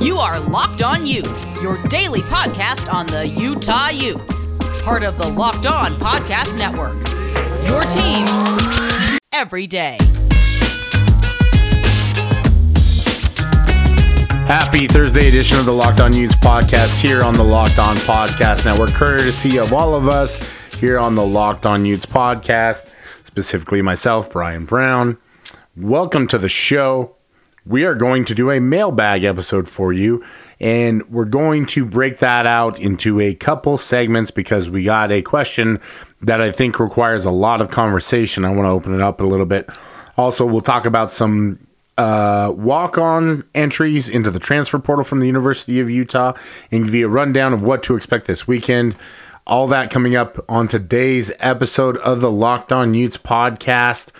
You are Locked On Utes, your daily podcast on the Utah Utes. Part of the Locked On Podcast Network. Your team every day. Happy Thursday edition of the Locked On Utes podcast here on the Locked On Podcast Network, courtesy of all of us here on the Locked On Utes podcast, specifically myself, Brian Brown. Welcome to the show. We are going to do a mailbag episode for you, and we're going to break that out into a couple segments because we got a question that I think requires a lot of conversation. I want to open it up a little bit. Also, we'll talk about some uh, walk on entries into the transfer portal from the University of Utah and give you a rundown of what to expect this weekend. All that coming up on today's episode of the Locked On Utes podcast.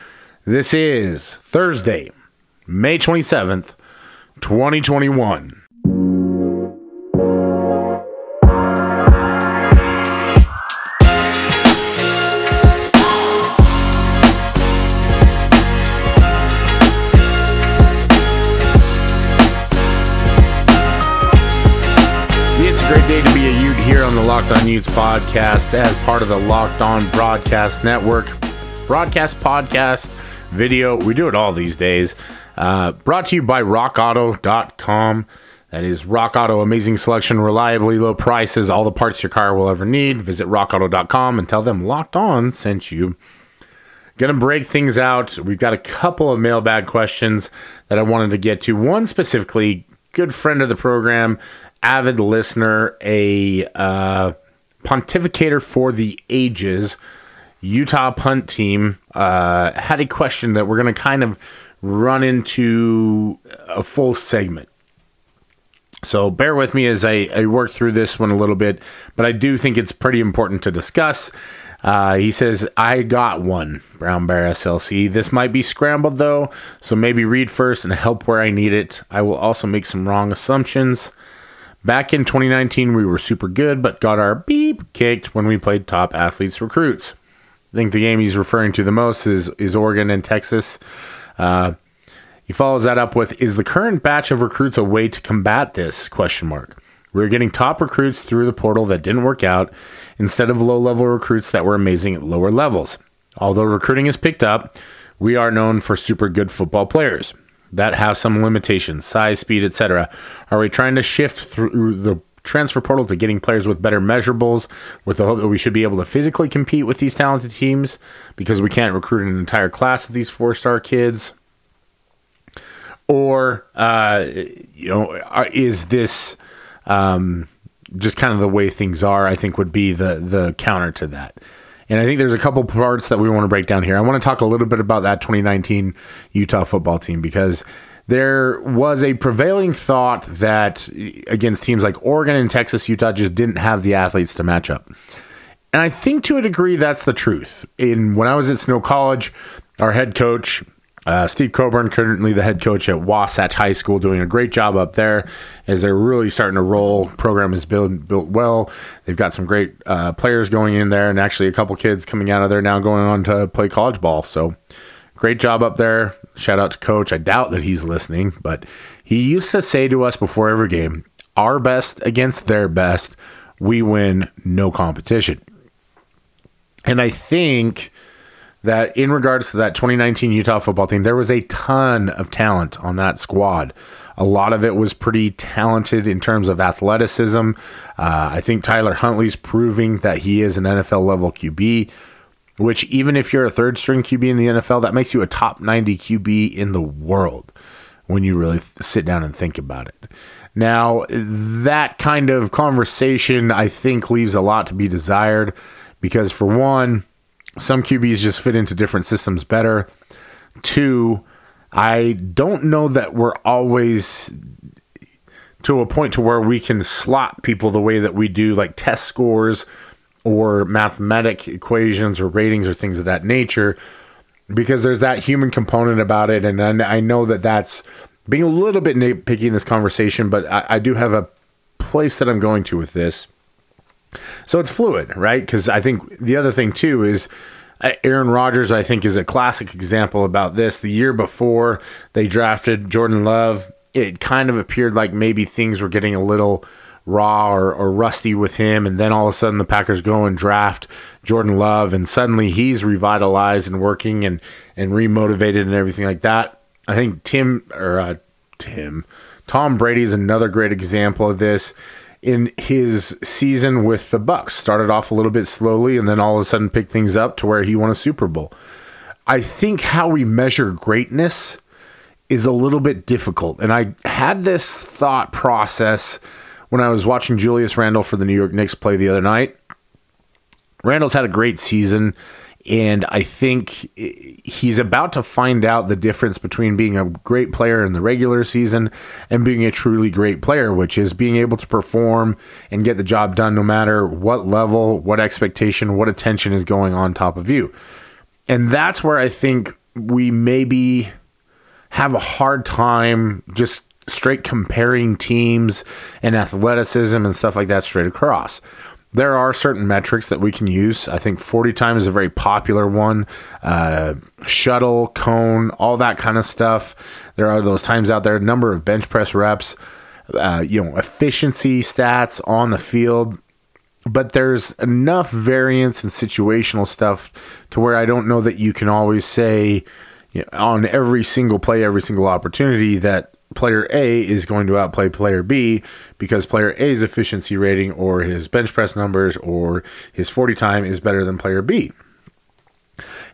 This is Thursday, May 27th, 2021. It's a great day to be a Ute here on the Locked On Utes podcast as part of the Locked On Broadcast Network. Broadcast, podcast, video, we do it all these days. Uh, brought to you by rockauto.com. That is Rock Auto, amazing selection, reliably low prices, all the parts your car will ever need. Visit rockauto.com and tell them Locked On sent you. Gonna break things out. We've got a couple of mailbag questions that I wanted to get to. One specifically, good friend of the program, avid listener, a uh, pontificator for the ages, Utah punt team, uh, had a question that we're gonna kind of run into a full segment. So bear with me as I, I work through this one a little bit, but I do think it's pretty important to discuss. Uh, he says, I got one, Brown Bear SLC. This might be scrambled though, so maybe read first and help where I need it. I will also make some wrong assumptions. Back in 2019, we were super good, but got our beep kicked when we played top athletes recruits. I think the game he's referring to the most is, is Oregon and Texas. Uh, he follows that up with Is the current batch of recruits a way to combat this? Question mark. We're getting top recruits through the portal that didn't work out instead of low level recruits that were amazing at lower levels. Although recruiting has picked up, we are known for super good football players that have some limitations, size, speed, etc. Are we trying to shift through the transfer portal to getting players with better measurables with the hope that we should be able to physically compete with these talented teams because we can't recruit an entire class of these four star kids? Or, uh, you know, is this um, just kind of the way things are? I think would be the the counter to that. And I think there's a couple parts that we want to break down here. I want to talk a little bit about that 2019 Utah football team because there was a prevailing thought that against teams like Oregon and Texas, Utah just didn't have the athletes to match up. And I think to a degree that's the truth. In when I was at Snow College, our head coach uh, Steve Coburn, currently the head coach at Wasatch High School, doing a great job up there as they're really starting to roll. Program is built built well. They've got some great uh, players going in there, and actually a couple kids coming out of there now going on to play college ball. So great job up there. Shout out to coach. I doubt that he's listening, but he used to say to us before every game, "Our best against their best, we win, no competition." And I think that in regards to that 2019 Utah football team, there was a ton of talent on that squad. A lot of it was pretty talented in terms of athleticism. Uh, I think Tyler Huntley's proving that he is an NFL level QB, which, even if you're a third string QB in the NFL, that makes you a top 90 QB in the world when you really sit down and think about it. Now, that kind of conversation, I think, leaves a lot to be desired because, for one, some QBs just fit into different systems better. Two, I don't know that we're always to a point to where we can slot people the way that we do like test scores or mathematic equations or ratings or things of that nature because there's that human component about it and I know that that's being a little bit nitpicky in this conversation but I, I do have a place that I'm going to with this so it's fluid, right? Because I think the other thing too is uh, Aaron Rodgers, I think, is a classic example about this. The year before they drafted Jordan Love, it kind of appeared like maybe things were getting a little raw or, or rusty with him. And then all of a sudden the Packers go and draft Jordan Love, and suddenly he's revitalized and working and, and remotivated and everything like that. I think Tim, or uh, Tim, Tom Brady is another great example of this in his season with the Bucks. Started off a little bit slowly and then all of a sudden picked things up to where he won a Super Bowl. I think how we measure greatness is a little bit difficult. And I had this thought process when I was watching Julius Randle for the New York Knicks play the other night. Randle's had a great season. And I think eh, he's about to find out the difference between being a great player in the regular season and being a truly great player, which is being able to perform and get the job done no matter what level, what expectation, what attention is going on top of you. And that's where I think we maybe have a hard time just straight comparing teams and athleticism and stuff like that straight across there are certain metrics that we can use. I think 40 time is a very popular one. Uh, shuttle, cone, all that kind of stuff. There are those times out there, number of bench press reps, uh, you know, efficiency stats on the field. But there's enough variance and situational stuff to where I don't know that you can always say you know, on every single play, every single opportunity that player A is going to outplay player B because player A's efficiency rating or his bench press numbers or his 40 time is better than player B.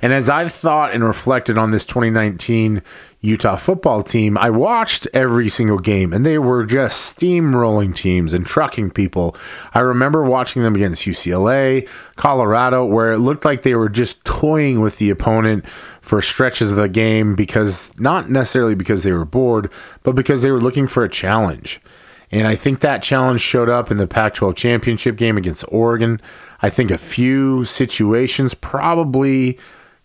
And as I've thought and reflected on this 2019 Utah football team, I watched every single game and they were just steamrolling teams and trucking people. I remember watching them against UCLA, Colorado, where it looked like they were just toying with the opponent for stretches of the game because not necessarily because they were bored, but because they were looking for a challenge. And I think that challenge showed up in the Pac 12 championship game against Oregon. I think a few situations probably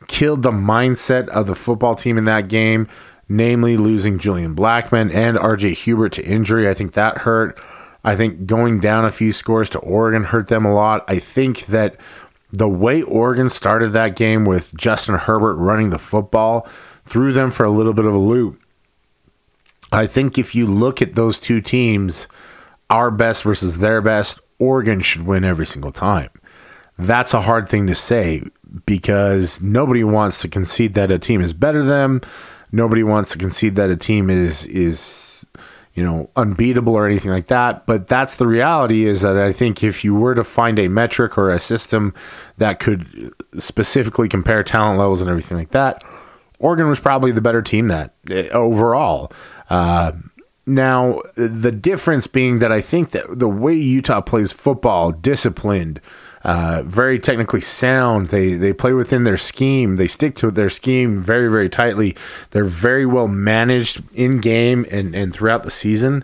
killed the mindset of the football team in that game, namely losing Julian Blackmon and RJ Hubert to injury. I think that hurt. I think going down a few scores to Oregon hurt them a lot. I think that the way Oregon started that game with Justin Herbert running the football threw them for a little bit of a loop. I think if you look at those two teams, our best versus their best, Oregon should win every single time. That's a hard thing to say because nobody wants to concede that a team is better than them. Nobody wants to concede that a team is is you know, unbeatable or anything like that. But that's the reality is that I think if you were to find a metric or a system that could specifically compare talent levels and everything like that, Oregon was probably the better team that eh, overall. Uh, now, the difference being that I think that the way Utah plays football, disciplined, uh, very technically sound. They they play within their scheme. They stick to their scheme very very tightly. They're very well managed in game and and throughout the season.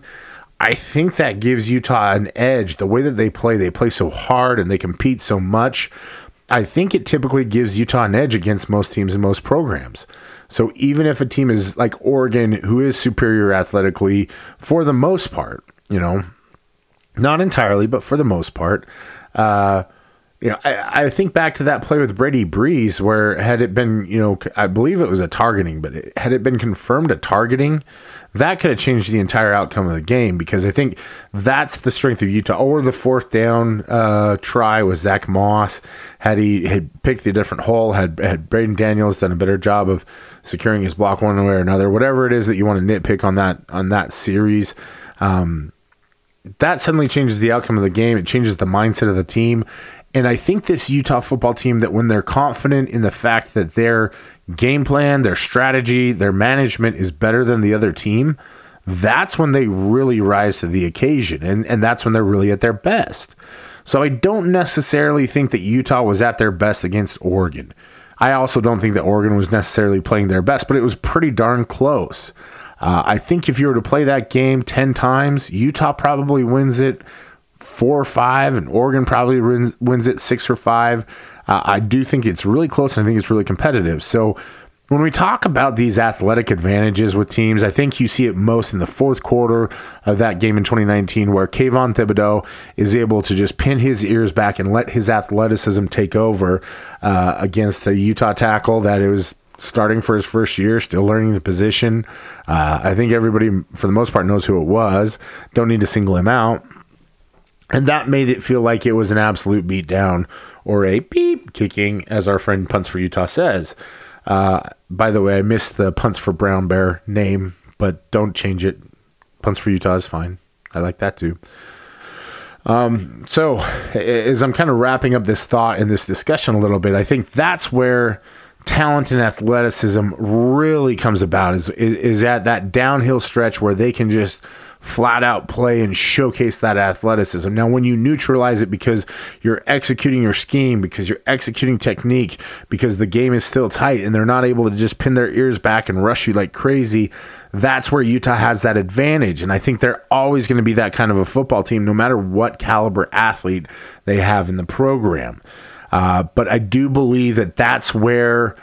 I think that gives Utah an edge. The way that they play, they play so hard and they compete so much. I think it typically gives Utah an edge against most teams and most programs. So even if a team is like Oregon, who is superior athletically for the most part, you know, not entirely, but for the most part, uh, you know, I, I, think back to that play with Brady Breeze, where had it been, you know, I believe it was a targeting, but it, had it been confirmed a targeting, that could have changed the entire outcome of the game because I think that's the strength of Utah. Or the fourth down uh, try was Zach Moss. Had he had picked a different hole, had had Braeden Daniels done a better job of securing his block one way or another, whatever it is that you want to nitpick on that on that series. Um, that suddenly changes the outcome of the game. It changes the mindset of the team. And I think this Utah football team, that when they're confident in the fact that their game plan, their strategy, their management is better than the other team, that's when they really rise to the occasion. And, and that's when they're really at their best. So I don't necessarily think that Utah was at their best against Oregon. I also don't think that Oregon was necessarily playing their best, but it was pretty darn close. Uh, I think if you were to play that game 10 times, Utah probably wins it four or five, and Oregon probably wins, wins it six or five. Uh, I do think it's really close, and I think it's really competitive. So when we talk about these athletic advantages with teams, I think you see it most in the fourth quarter of that game in 2019, where Kayvon Thibodeaux is able to just pin his ears back and let his athleticism take over uh, against a Utah tackle that it was starting for his first year, still learning the position. Uh, I think everybody, for the most part, knows who it was. Don't need to single him out. And that made it feel like it was an absolute beatdown or a beep kicking, as our friend Punts for Utah says. Uh, by the way, I missed the Punts for Brown Bear name, but don't change it. Punts for Utah is fine. I like that too. Um, so, as I'm kind of wrapping up this thought and this discussion a little bit, I think that's where talent and athleticism really comes about is, is, is at that downhill stretch where they can just flat out play and showcase that athleticism. Now, when you neutralize it because you're executing your scheme, because you're executing technique, because the game is still tight and they're not able to just pin their ears back and rush you like crazy, that's where Utah has that advantage. And I think they're always going to be that kind of a football team, no matter what caliber athlete they have in the program. Uh, but I do believe that that's where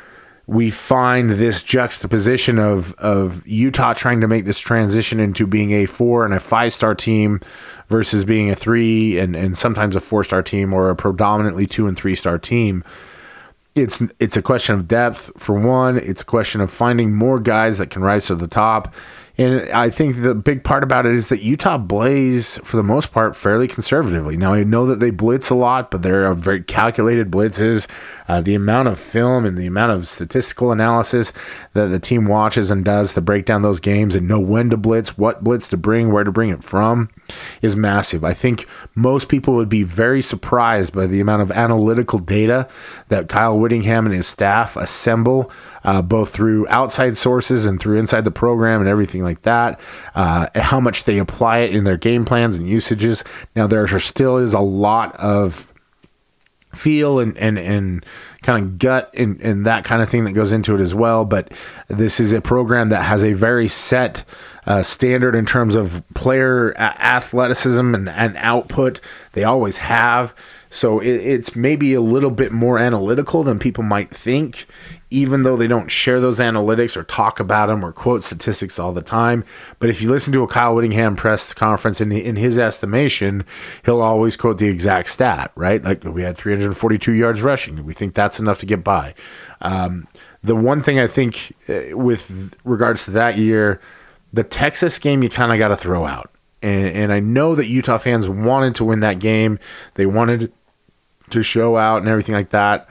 we find this juxtaposition of of Utah trying to make this transition into being a four and a five star team versus being a three and, and sometimes a four star team or a predominantly two and three star team. It's it's a question of depth for one. It's a question of finding more guys that can rise to the top and I think the big part about it is that Utah plays, for the most part, fairly conservatively. Now, I know that they blitz a lot, but they're very calculated blitzes. Uh, the amount of film and the amount of statistical analysis that the team watches and does to break down those games and know when to blitz, what blitz to bring, where to bring it from is massive. I think most people would be very surprised by the amount of analytical data that Kyle Whittingham and his staff assemble uh, both through outside sources and through inside the program and everything like that, uh, and how much they apply it in their game plans and usages. Now, there still is a lot of feel and, and, and kind of gut and, and that kind of thing that goes into it as well. But this is a program that has a very set uh, standard in terms of player athleticism and, and output. They always have. So it, it's maybe a little bit more analytical than people might think even though they don't share those analytics or talk about them or quote statistics all the time. But if you listen to a Kyle Whittingham press conference, in, in his estimation, he'll always quote the exact stat, right? Like we had 342 yards rushing. We think that's enough to get by. Um, the one thing I think uh, with regards to that year, the Texas game you kind of got to throw out. And, and I know that Utah fans wanted to win that game. They wanted to show out and everything like that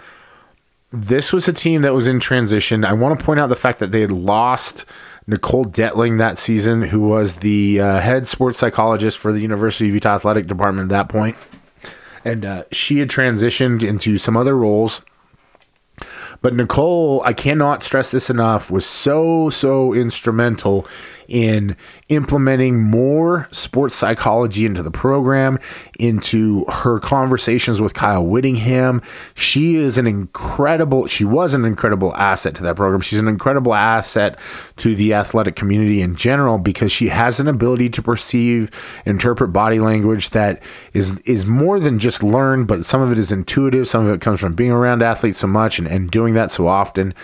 this was a team that was in transition. I want to point out the fact that they had lost Nicole Detling that season, who was the uh, head sports psychologist for the University of Utah Athletic Department at that point. And uh, she had transitioned into some other roles. But Nicole, I cannot stress this enough, was so, so instrumental in implementing more sports psychology into the program, into her conversations with Kyle Whittingham. She is an incredible, she was an incredible asset to that program. She's an incredible asset to the athletic community in general because she has an ability to perceive, interpret body language that is is more than just learned, but some of it is intuitive. Some of it comes from being around athletes so much and, and doing that so often.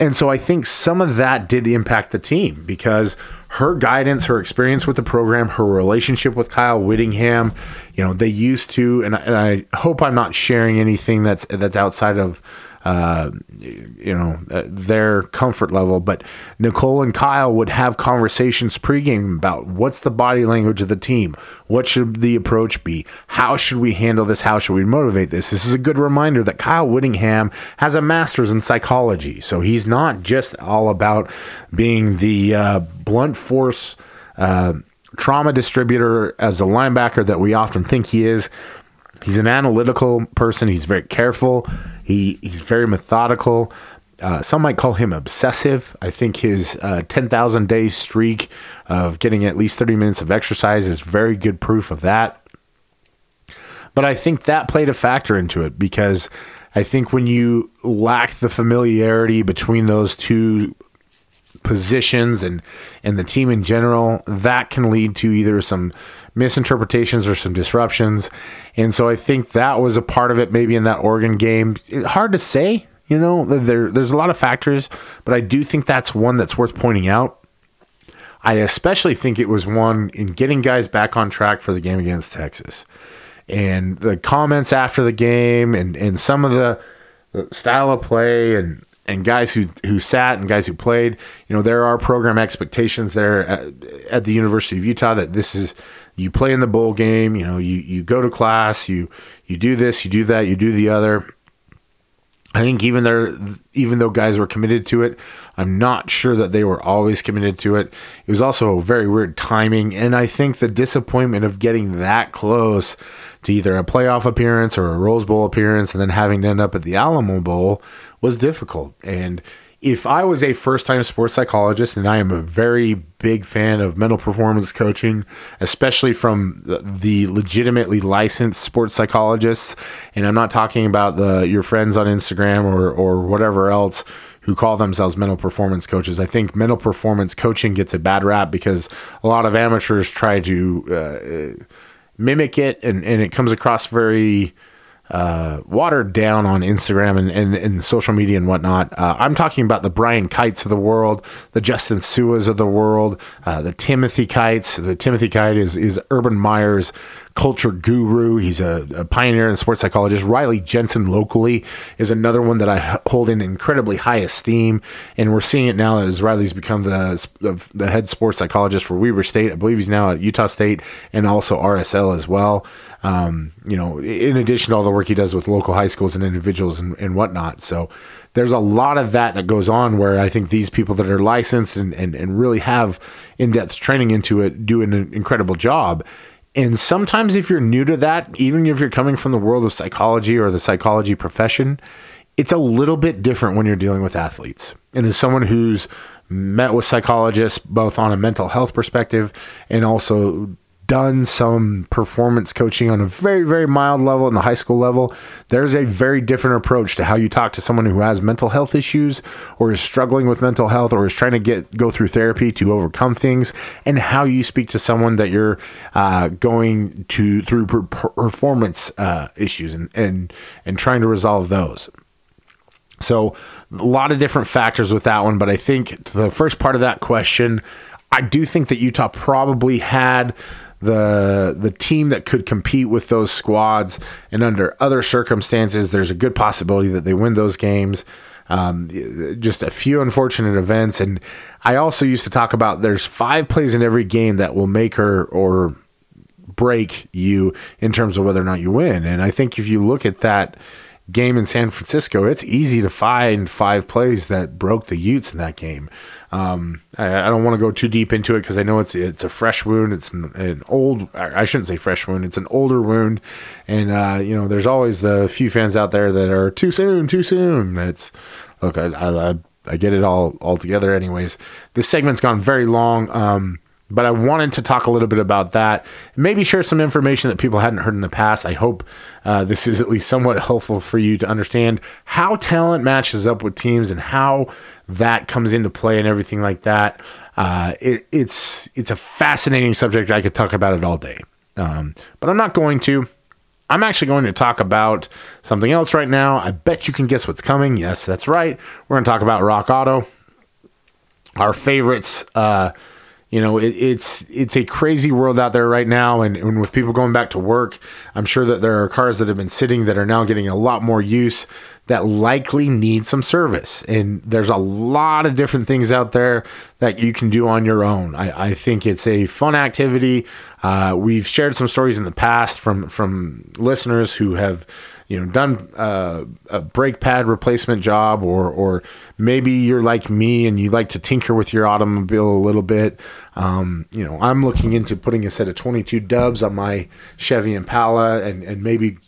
And so I think some of that did impact the team because her guidance, her experience with the program, her relationship with Kyle Whittingham, you know, they used to, and, and I hope I'm not sharing anything that's that's outside of uh, you know, uh, their comfort level. But Nicole and Kyle would have conversations pregame about what's the body language of the team, what should the approach be, how should we handle this, how should we motivate this. This is a good reminder that Kyle Whittingham has a master's in psychology, so he's not just all about being the uh, blunt force. Uh, trauma distributor as a linebacker that we often think he is. He's an analytical person. He's very careful. He he's very methodical. Uh, some might call him obsessive. I think his uh, 10,000 day streak of getting at least 30 minutes of exercise is very good proof of that. But I think that played a factor into it because I think when you lack the familiarity between those two positions and and the team in general, that can lead to either some misinterpretations or some disruptions. And so I think that was a part of it, maybe in that Oregon game. hard to say, you know, there, there's a lot of factors, but I do think that's one that's worth pointing out. I especially think it was one in getting guys back on track for the game against Texas. And the comments after the game and, and some of the style of play and and guys who who sat and guys who played. You know, there are program expectations there at, at, the University of Utah that this is you play in the bowl game. You know, you you go to class, you you do this, you do that, you do the other. I think even there, even though guys were committed to it, I'm not sure that they were always committed to it. It was also very weird timing, and I think the disappointment of getting that close to either a playoff appearance or a Rose Bowl appearance, and then having to end up at the Alamo Bowl was difficult. And if I was a first time sports psychologist, and I am a very big fan of mental performance coaching, especially from the legitimately licensed sports psychologists, and I'm not talking about the your friends on Instagram or, or whatever else who call themselves mental performance coaches. I think mental performance coaching gets a bad rap because a lot of amateurs try to uh, mimic it, and, and it comes across very uh, watered down on Instagram and, and, and social media and whatnot. Uh, I'm talking about the Brian Kights of the world, the Justin Su'as of the world, uh, the Timothy Kights. The Timothy Kight is, is Urban Meyer's culture guru. He's a, a, pioneer and sports psychologist. Riley Jensen locally is another one that I hold in incredibly high esteem. And we're seeing it now as Riley's become the, the, the head sports psychologist for Weber State. I believe he's now at Utah State and also RSL as well. Um, you know, in addition to all the work he does with local high schools and individuals and, and whatnot. So there's a lot of that that goes on where I think these people that are licensed and, and, and really have in depth training into it do an incredible job. And sometimes, if you're new to that, even if you're coming from the world of psychology or the psychology profession, it's a little bit different when you're dealing with athletes. And as someone who's met with psychologists both on a mental health perspective and also done some performance coaching on a very, very mild level in the high school level, there's a very different approach to how you talk to someone who has mental health issues or is struggling with mental health or is trying to get go through therapy to overcome things, and how you speak to someone that you're uh, going to through per- performance uh, issues and, and and trying to resolve those. So a lot of different factors with that one, but I think the first part of that question, I do think that Utah probably had the the team that could compete with those squads. And under other circumstances there's a good possibility that they win those games. Um, just a few unfortunate events. And i also used to talk about there's five plays in every game that will make her or break you in terms of whether or not you win. And i think if you look at that game in san francisco it's easy to find five plays that broke the utes in that game um, I, I, don't want to go too deep into it because I know it's it's a fresh wound. It's an, an, old. I shouldn't say fresh wound. It's an older wound, and uh, you know, there's always the few fans out there that are too soon, too soon. It's look, I, I, I get it all all together. Anyways, this segment's gone very long. Um, but I wanted to talk a little bit about that. Maybe share some information that people hadn't heard in the past. I hope uh, this is at least somewhat helpful for you to understand how talent matches up with teams and how that comes into play and everything like that. Uh, it, it's it's a fascinating subject. I could talk about it all day, um, but I'm not going to. I'm actually going to talk about something else right now. I bet you can guess what's coming. Yes, that's right. We're going to talk about Rock Auto, our favorites. Uh, you know, it, it's it's a crazy world out there right now, and, and with people going back to work, I'm sure that there are cars that have been sitting that are now getting a lot more use that likely need some service. And there's a lot of different things out there that you can do on your own. I, I think it's a fun activity. Uh, we've shared some stories in the past from from listeners who have you know done uh, a brake pad replacement job or or maybe you're like me and you like to tinker with your automobile a little bit um, you know i'm looking into putting a set of 22 dubs on my chevy impala and and maybe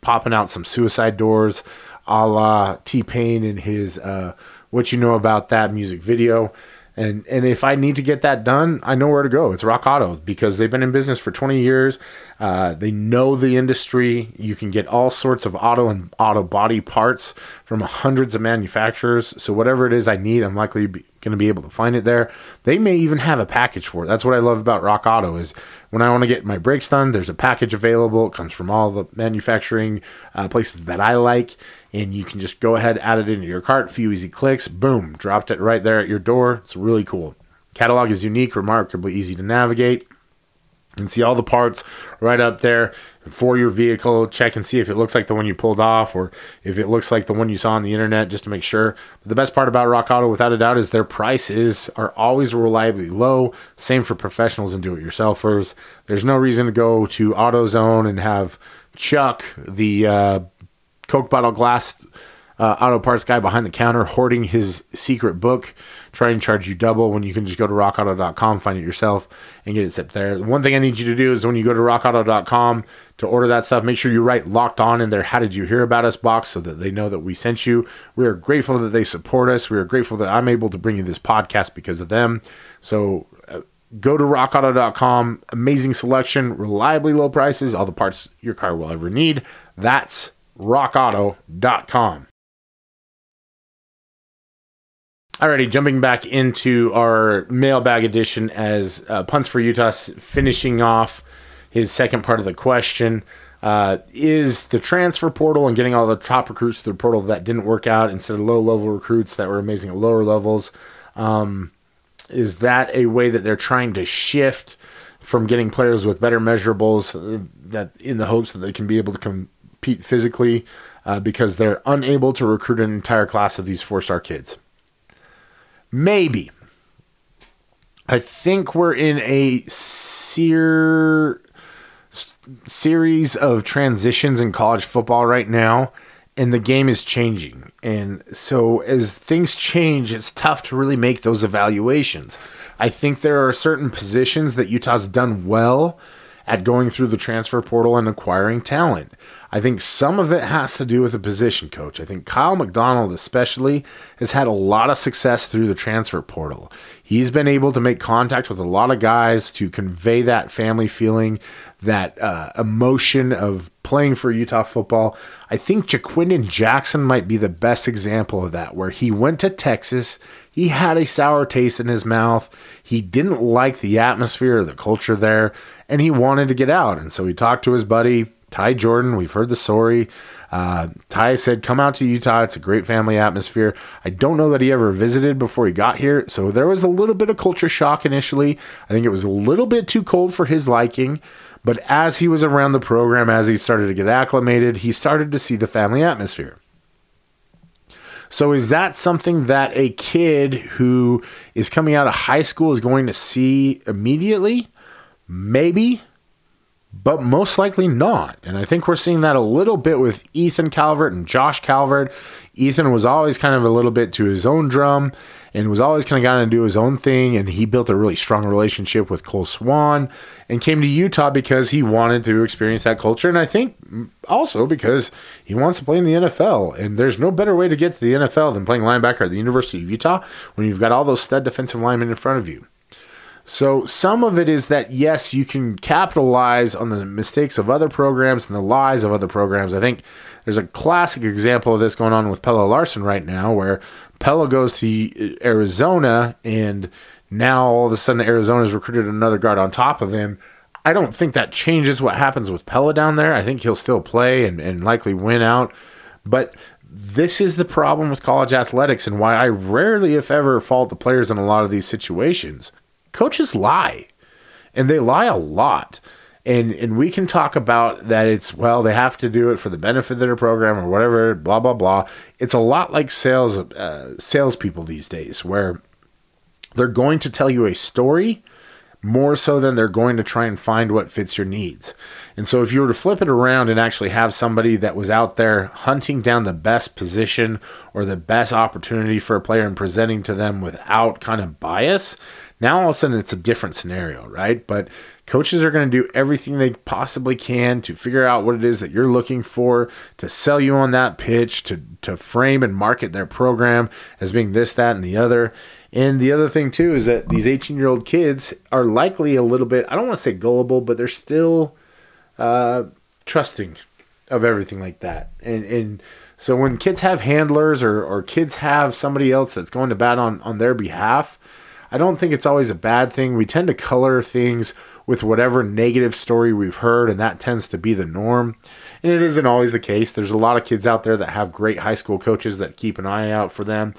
popping out some suicide doors a la T Pain in his uh, "What You Know About That" music video. And and if I need to get that done, I know where to go. It's Rock Auto because they've been in business for 20 years. Uh, they know the industry. You can get all sorts of auto and auto body parts from hundreds of manufacturers. So whatever it is I need, I'm likely going to be able to find it there. They may even have a package for it. That's what I love about Rock Auto is when I want to get my brakes done, there's a package available. It comes from all the manufacturing uh, places that I like and you can just go ahead, add it into your cart, A few easy clicks, boom, dropped it right there at your door. It's really cool. Catalog is unique, remarkably easy to navigate. and see all the parts right up there for your vehicle. Check and see if it looks like the one you pulled off or if it looks like the one you saw on the internet just to make sure. But the best part about Rock Auto, without a doubt, is their prices are always reliably low. Same for professionals and do it yourselfers. There's no reason to go to AutoZone and have Chuck, the uh, Coke bottle glass uh, auto parts guy behind the counter hoarding his secret book, try and charge you double when you can just go to rockauto.com, find it yourself, and get it set there. The one thing I need you to do is when you go to rockauto.com to order that stuff, make sure you write locked on in there, how did you hear about us box so that they know that we sent you. We are grateful that they support us. We are grateful that I'm able to bring you this podcast because of them. So, uh, go to rockauto.com. Amazing selection, reliably low prices, all the parts your car will ever need. That's rockauto.com. Alrighty, jumping back into our mailbag edition as uh, Punts for Utah finishing off his second part of the question. Uh, is the transfer portal and getting all the top recruits through the portal that didn't work out instead of low level recruits that were amazing at lower levels? Um, is that a way that they're trying to shift from getting players with better measurables uh, that in the hopes that they can be able to compete physically uh, because they're unable to recruit an entire class of these four star kids? Maybe. I think we're in a seer, series of transitions in college football right now, and the game is changing. And so, as things change, it's tough to really make those evaluations. I think there are certain positions that Utah's done well at going through the transfer portal and acquiring talent. I think some of it has to do with the position coach. I think Kiel McDonald, especially, has had a lot of success through the transfer portal. He's been able to make contact with a lot of guys to convey that family feeling, that uh, emotion of playing for Utah football. I think Ja'Quinden Jackson might be the best example of that, where he went to Texas. He had a sour taste in his mouth. He didn't like the atmosphere or the culture there, and he wanted to get out. And so he talked to his buddy Ty Jordan, we've heard the story. Uh, Ty said, Come out to Utah. It's a great family atmosphere. I don't know that he ever visited before he got here. So there was a little bit of culture shock initially. I think it was a little bit too cold for his liking. But as he was around the program, as he started to get acclimated, he started to see the family atmosphere. So, is that something that a kid who is coming out of high school is going to see immediately? Maybe but most likely not. And I think we're seeing that a little bit with Ethan Calvert and Josh Calvert. Ethan was always kind of a little bit to his own drum and was always kind of going to do his own thing. And he built a really strong relationship with Cole Swan and came to Utah because he wanted to experience that culture. And I think also because he wants to play in the NFL. And there's no better way to get to the NFL than playing linebacker at the University of Utah when you've got all those stud defensive linemen in front of you. So some of it is that yes, you can capitalize on the mistakes of other programs and the lies of other programs. I think there's a classic example of this going on with Pelle Larsson right now, where Pelle goes to Arizona and now all of a sudden Arizona's recruited another guard on top of him. I don't think that changes what happens with Pelle down there. I think he'll still play and, and likely win out. But this is the problem with college athletics and why I rarely, if ever, fault the players in a lot of these situations coaches lie and they lie a lot. And and we can talk about that it's well they have to do it for the benefit of their program or whatever blah blah blah. It's a lot like sales uh, salespeople these days where they're going to tell you a story more so than they're going to try and find what fits your needs. And so if you were to flip it around and actually have somebody that was out there hunting down the best position or the best opportunity for a player and presenting to them without kind of bias now all of a sudden it's a different scenario, right? But coaches are going to do everything they possibly can to figure out what it is that you're looking for, to sell you on that pitch, to to frame and market their program as being this, that, and the other. And the other thing too is that these 18 year old kids are likely a little bit, I don't want to say gullible, but they're still uh, trusting of everything like that. And and so when kids have handlers or, or kids have somebody else that's going to bat on, on their behalf, I don't think it's always a bad thing. We tend to color things with whatever negative story we've heard, and that tends to be the norm. And it isn't always the case. There's a lot of kids out there that have great high school coaches that keep an eye out for them.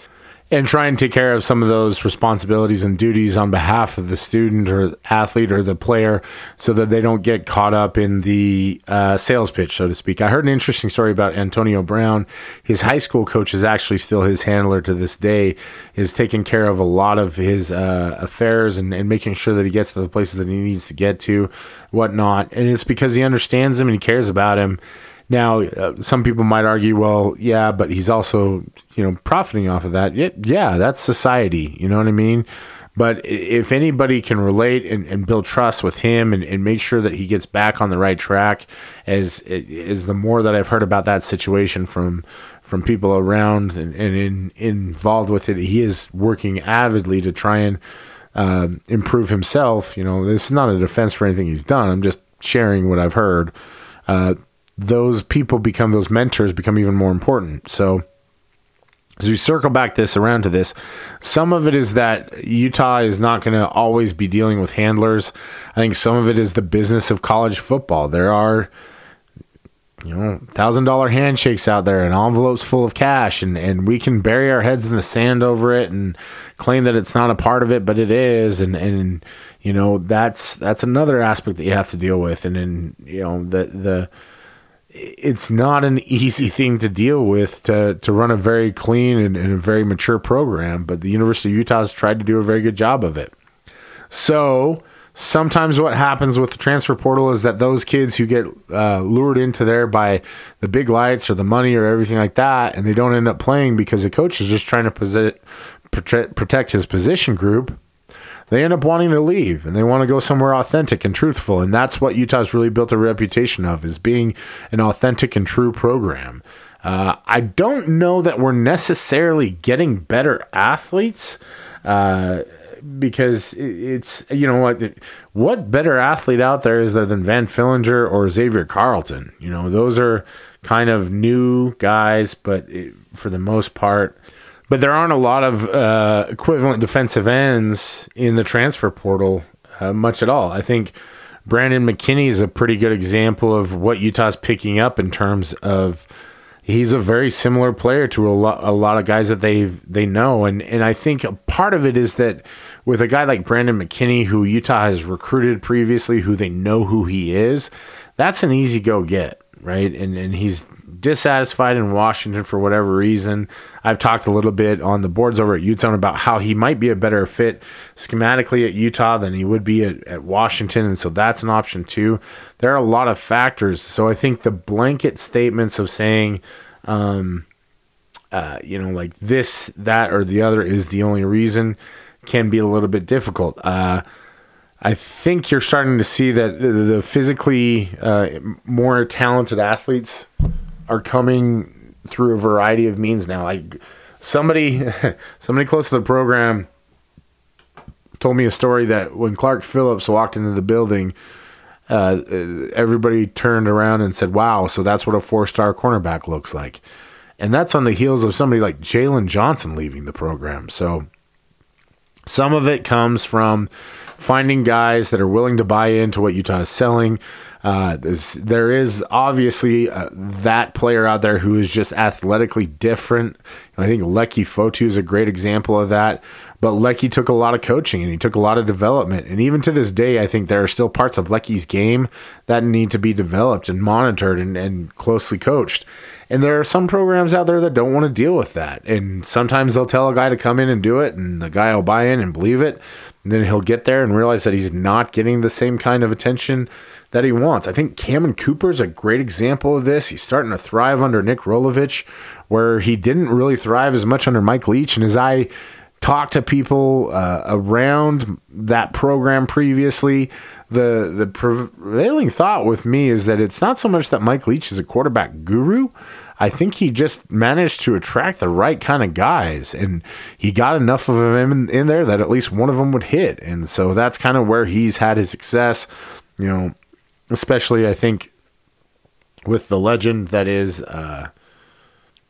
And try and take care of some of those responsibilities and duties on behalf of the student or athlete or the player so that they don't get caught up in the uh, sales pitch, so to speak. I heard an interesting story about Antonio Brown. His high school coach is actually still his handler to this day, is taking care of a lot of his uh, affairs and, and making sure that he gets to the places that he needs to get to, whatnot. And it's because he understands him and he cares about him now, uh, some people might argue, well, yeah, but he's also, you know, profiting off of that. Yeah, yeah, that's society. You know what I mean? But if anybody can relate and, and build trust with him and, and, make sure that he gets back on the right track, as is the more that I've heard about that situation from from people around and, and in, involved with it, he is working avidly to try and uh, improve himself. You know, this is not a defense for anything he's done. I'm just sharing what I've heard. Uh, those people become those mentors become even more important. So as we circle back this around to this, some of it is that Utah is not going to always be dealing with handlers. I think some of it is the business of college football. There are you know, thousand dollar handshakes out there and envelopes full of cash, and, and we can bury our heads in the sand over it and claim that it's not a part of it, but it is, and and you know that's that's another aspect that you have to deal with, and then you know the the it's not an easy thing to deal with to, to run a very clean and, and, a very mature program, but the University of Utah has tried to do a very good job of it. So sometimes what happens with the transfer portal is that those kids who get uh, lured into there by the big lights or the money or everything like that, and they don't end up playing because the coach is just trying to posi- protect his position group they end up wanting to leave and they want to go somewhere authentic and truthful. And that's what Utah's really built a reputation of is being an authentic and true program. Uh, I don't know that we're necessarily getting better athletes. Uh, because it's you know what what better athlete out there is there than Van Fillinger or Xavier Carlton? You know those are kind of new guys, but it, for the most part, but there aren't a lot of uh, equivalent defensive ends in the transfer portal, uh, much at all. I think Brandon McKinney is a pretty good example of what Utah's picking up in terms of he's a very similar player to a lot a lot of guys that they they know, and and I think part of it is that with a guy like Brandon McKinney, who Utah has recruited previously, who they know who he is, that's an easy go get, right? And and he's dissatisfied in Washington for whatever reason. I've talked a little bit on the boards over at Utah about how he might be a better fit schematically at Utah than he would be at, at Washington. And so that's an option too. There are a lot of factors. So I think the blanket statements of saying, um, uh, you know, like this, that, or the other is the only reason can be a little bit difficult. Uh, I think you're starting to see that the physically uh, more talented athletes are coming through a variety of means now. Like somebody, somebody close to the program told me a story that when Clark Phillips walked into the building, uh, everybody turned around and said, "Wow!" So that's what a four-star cornerback looks like, and that's on the heels of somebody like Jaylon Johnson leaving the program. So some of it comes from finding guys that are willing to buy into what Utah is selling. Uh, there is obviously uh, that player out there who is just athletically different. I think Leki Fotu is a great example of that. But Leki took a lot of coaching and he took a lot of development. And even to this day, I think there are still parts of Leki's game that need to be developed and monitored and, and closely coached. And there are some programs out there that don't want to deal with that. And sometimes they'll tell a guy to come in and do it, and the guy will buy in and believe it. And then he'll get there and realize that he's not getting the same kind of attention that he wants. I think Cammon Cooper is a great example of this. He's starting to thrive under Nick Rolovich, where he didn't really thrive as much under Mike Leach. And as I talk to people uh, around that program previously, the the prevailing thought with me is that it's not so much that Mike Leach is a quarterback guru. I think he just managed to attract the right kind of guys, and he got enough of them in, in there that at least one of them would hit. And so that's kind of where he's had his success. You know, especially I think with the legend that is uh,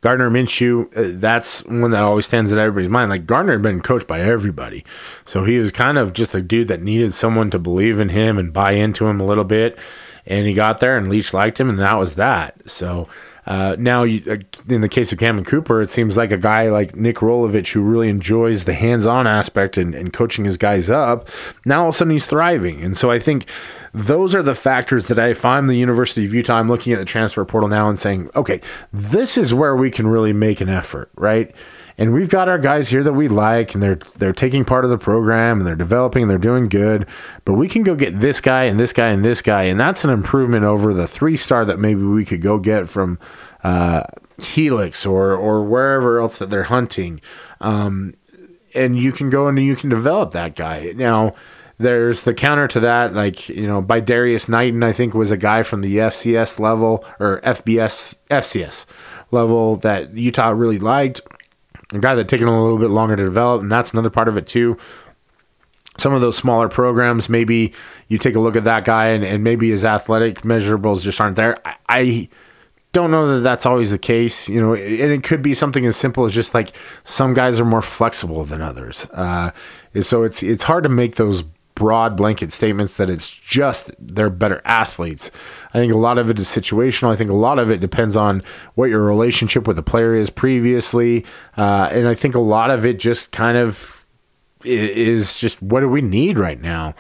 Gardner Minshew. Uh, that's one that always stands in everybody's mind. Like Gardner had been coached by everybody, so he was kind of just a dude that needed someone to believe in him and buy into him a little bit. And he got there, and Leach liked him, and that was that. So Uh, now, you, uh, in the case of Cameron Cooper, it seems like a guy like Nick Rolovich who really enjoys the hands-on aspect and, and coaching his guys up. Now all of a sudden he's thriving, and so I think those are the factors that I, if I'm the University of Utah, I'm looking at the transfer portal now and saying, okay, this is where we can really make an effort, right? And we've got our guys here that we like and they're they're taking part of the program and they're developing and they're doing good. But we can go get this guy and this guy and this guy and that's an improvement over the three star that maybe we could go get from uh, helix or or wherever else that they're hunting. Um, and you can go and you can develop that guy. Now there's the counter to that, like you know, by Darius Knighton, I think was a guy from the FCS level or FBS FCS level that Utah really liked a guy that taken a little bit longer to develop, and that's another part of it too. Some of those smaller programs, maybe you take a look at that guy, and, and maybe his athletic measurables just aren't there. I, I don't know that that's always the case, you know, and it could be something as simple as just like some guys are more flexible than others. Uh, so it's it's hard to make those broad blanket statements that it's just they're better athletes. I think a lot of it is situational. I think a lot of it depends on what your relationship with the player is previously. Uh, and I think a lot of it just kind of is just what do we need right now?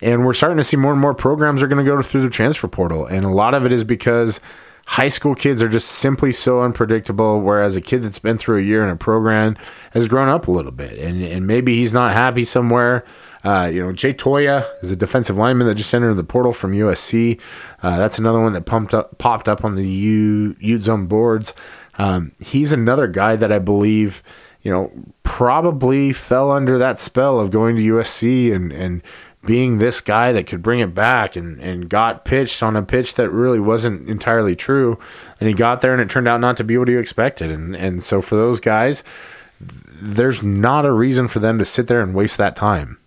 And we're starting to see more and more programs are going to go through the transfer portal. And a lot of it is because high school kids are just simply so unpredictable. Whereas a kid that's been through a year in a program has grown up a little bit, and and maybe he's not happy somewhere. Uh, you know, Jay Toia is a defensive lineman that just entered the portal from USC. Uh, that's another one that pumped up, popped up on the U Zone boards. Um, he's another guy that I believe, you know, probably fell under that spell of going to USC and and being this guy that could bring it back and, and got pitched on a pitch that really wasn't entirely true. And he got there and it turned out not to be what he expected. And, and so for those guys, there's not a reason for them to sit there and waste that time.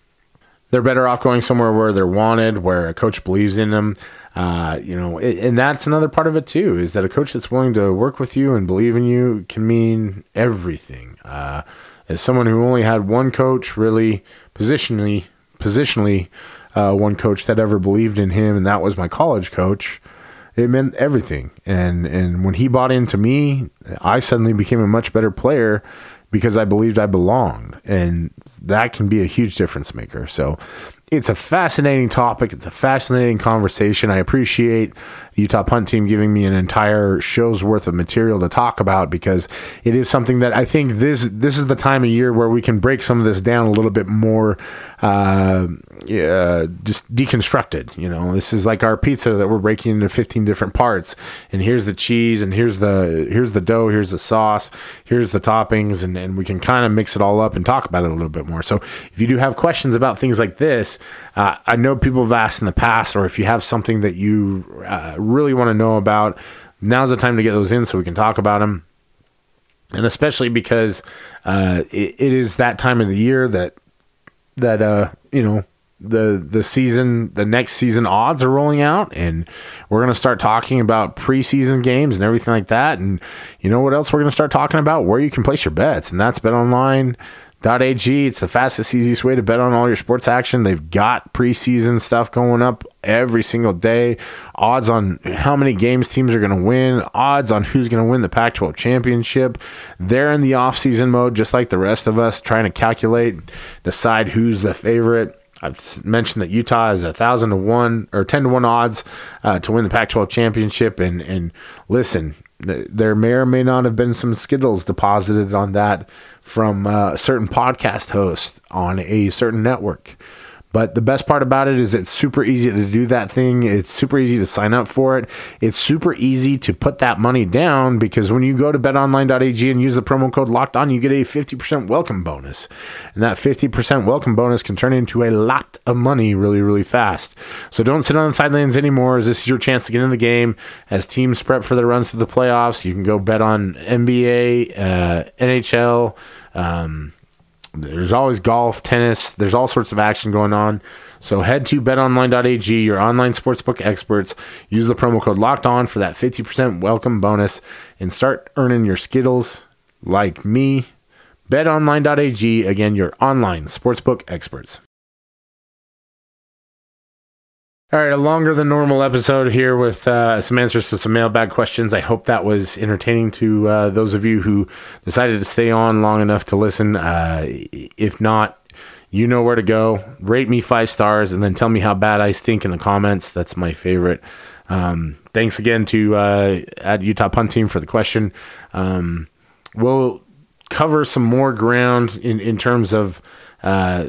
They're better off going somewhere where they're wanted, where a coach believes in them. Uh, you know, and that's another part of it too, is that a coach that's willing to work with you and believe in you can mean everything. Uh, as someone who only had one coach really positionally positionally uh, one coach that ever believed in him, and that was my college coach. It meant everything, and and when he bought into me, I suddenly became a much better player because I believed I belonged, and that can be a huge difference maker. So, it's a fascinating topic. It's a fascinating conversation. I appreciate the Utah Punt Team giving me an entire show's worth of material to talk about because it is something that I think this this is the time of year where we can break some of this down a little bit more, uh, just deconstructed. You know, this is like our pizza that we're breaking into 15 different parts, and here's the cheese, and here's the here's the dough, here's the sauce, here's the toppings, and, and we can kind of mix it all up and talk about it a little bit more. So if you do have questions about things like this uh, I know people have asked in the past, or if you have something that you uh, really want to know about, now's the time to get those in so we can talk about them. And especially because uh, it, it is that time of the year that that uh, you know the the season the next season odds are rolling out and we're going to start talking about preseason games and everything like that. And you know what else we're going to start talking about? Where you can place your bets. And that's bet online .ag. It's the fastest, easiest way to bet on all your sports action. They've got preseason stuff going up every single day. Odds on how many games teams are going to win. Odds on who's going to win the Pac-12 championship. They're in the off-season mode, just like the rest of us, trying to calculate, decide who's the favorite. I've mentioned that Utah is a thousand to one or ten to one odds uh, to win the Pac-12 championship. And and listen, there may or may not have been some skittles deposited on that from uh, a certain podcast host on a certain network. But the best part about it is it's super easy to do that thing. It's super easy to sign up for it. It's super easy to put that money down because when you go to betonline.ag and use the promo code locked on, you get a 50% welcome bonus. And that 50% welcome bonus can turn into a lot of money really, really fast. So don't sit on the sidelines anymore as this is your chance to get in the game. As teams prep for their runs to the playoffs, you can go bet on NBA, uh, NHL, um, there's always golf, tennis, there's all sorts of action going on. So head to betonline.ag, your online sportsbook experts. Use the promo code locked on for that 50% welcome bonus and start earning your Skittles like me. BetOnline.ag, again, your online sportsbook experts. All right, a longer than normal episode here with uh, some answers to some mailbag questions. I hope that was entertaining to uh, those of you who decided to stay on long enough to listen. Uh, if not, you know where to go. Rate me five stars and then tell me how bad I stink in the comments. That's my favorite. Um, thanks again to uh, at Utah Punt Team for the question. Um, we'll cover some more ground in, in terms of uh,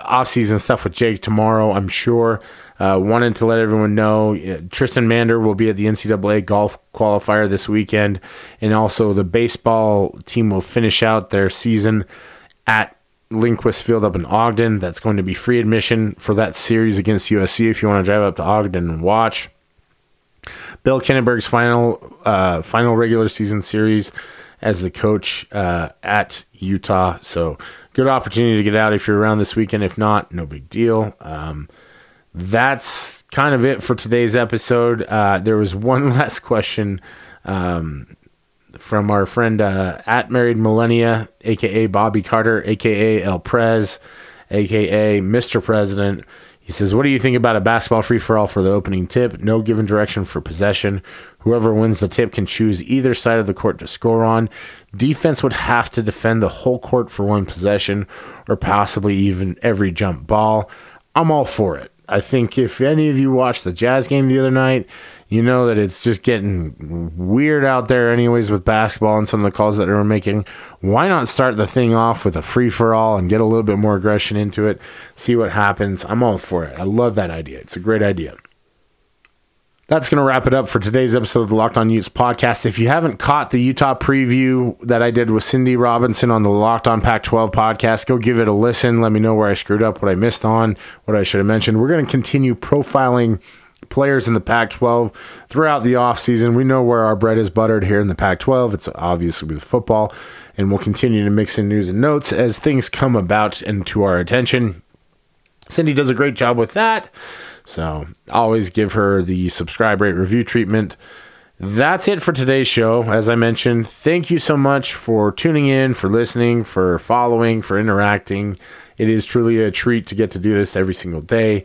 off-season stuff with Jake tomorrow, I'm sure. Uh, wanted to let everyone know uh, Tristan Mander will be at the NCAA golf qualifier this weekend, and also the baseball team will finish out their season at Lindquist Field up in Ogden. That's going to be free admission for that series against USC if you want to drive up to Ogden and watch. Bill Kinneberg's final uh, final regular season series as the coach uh, at Utah. So good opportunity to get out if you're around this weekend. If not, no big deal. Um, that's kind of it for today's episode. Uh, there was one last question um, from our friend uh, at Married Millennia, aka Bobby Carter, aka El Prez, aka Mr. President. He says, What do you think about a basketball free for all for the opening tip? No given direction for possession. Whoever wins the tip can choose either side of the court to score on. Defense would have to defend the whole court for one possession or possibly even every jump ball. I'm all for it. I think if any of you watched the Jazz game the other night, you know that it's just getting weird out there, anyways, with basketball and some of the calls that they were making. Why not start the thing off with a free for all and get a little bit more aggression into it, see what happens? I'm all for it. I love that idea. It's a great idea. That's going to wrap it up for today's episode of the Locked On Utes podcast. If you haven't caught the Utah preview that I did with Cindy Robinson on the Locked On Pac 12 podcast, go give it a listen. Let me know where I screwed up, what I missed on, what I should have mentioned. We're going to continue profiling players in the Pac 12 throughout the offseason. We know where our bread is buttered here in the Pac 12. It's obviously with football, and we'll continue to mix in news and notes as things come about and to our attention. Cindy does a great job with that. So always give her the subscribe rate review treatment. That's it for today's show. As I mentioned, thank you so much for tuning in, for listening, for following, for interacting. It is truly a treat to get to do this every single day.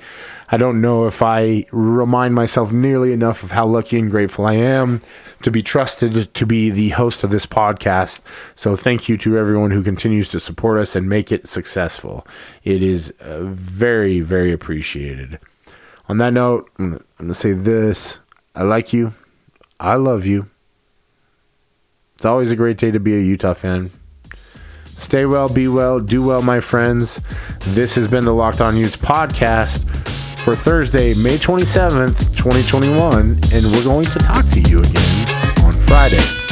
I don't know if I remind myself nearly enough of how lucky and grateful I am to be trusted to be the host of this podcast. So, thank you to everyone who continues to support us and make it successful. It is uh, very, very appreciated. On that note, I'm going to say this I like you. I love you. It's always a great day to be a Utah fan. Stay well, be well, do well, my friends. This has been the Locked On Utes podcast for Thursday, May 27th, 2021, and we're going to talk to you again on Friday.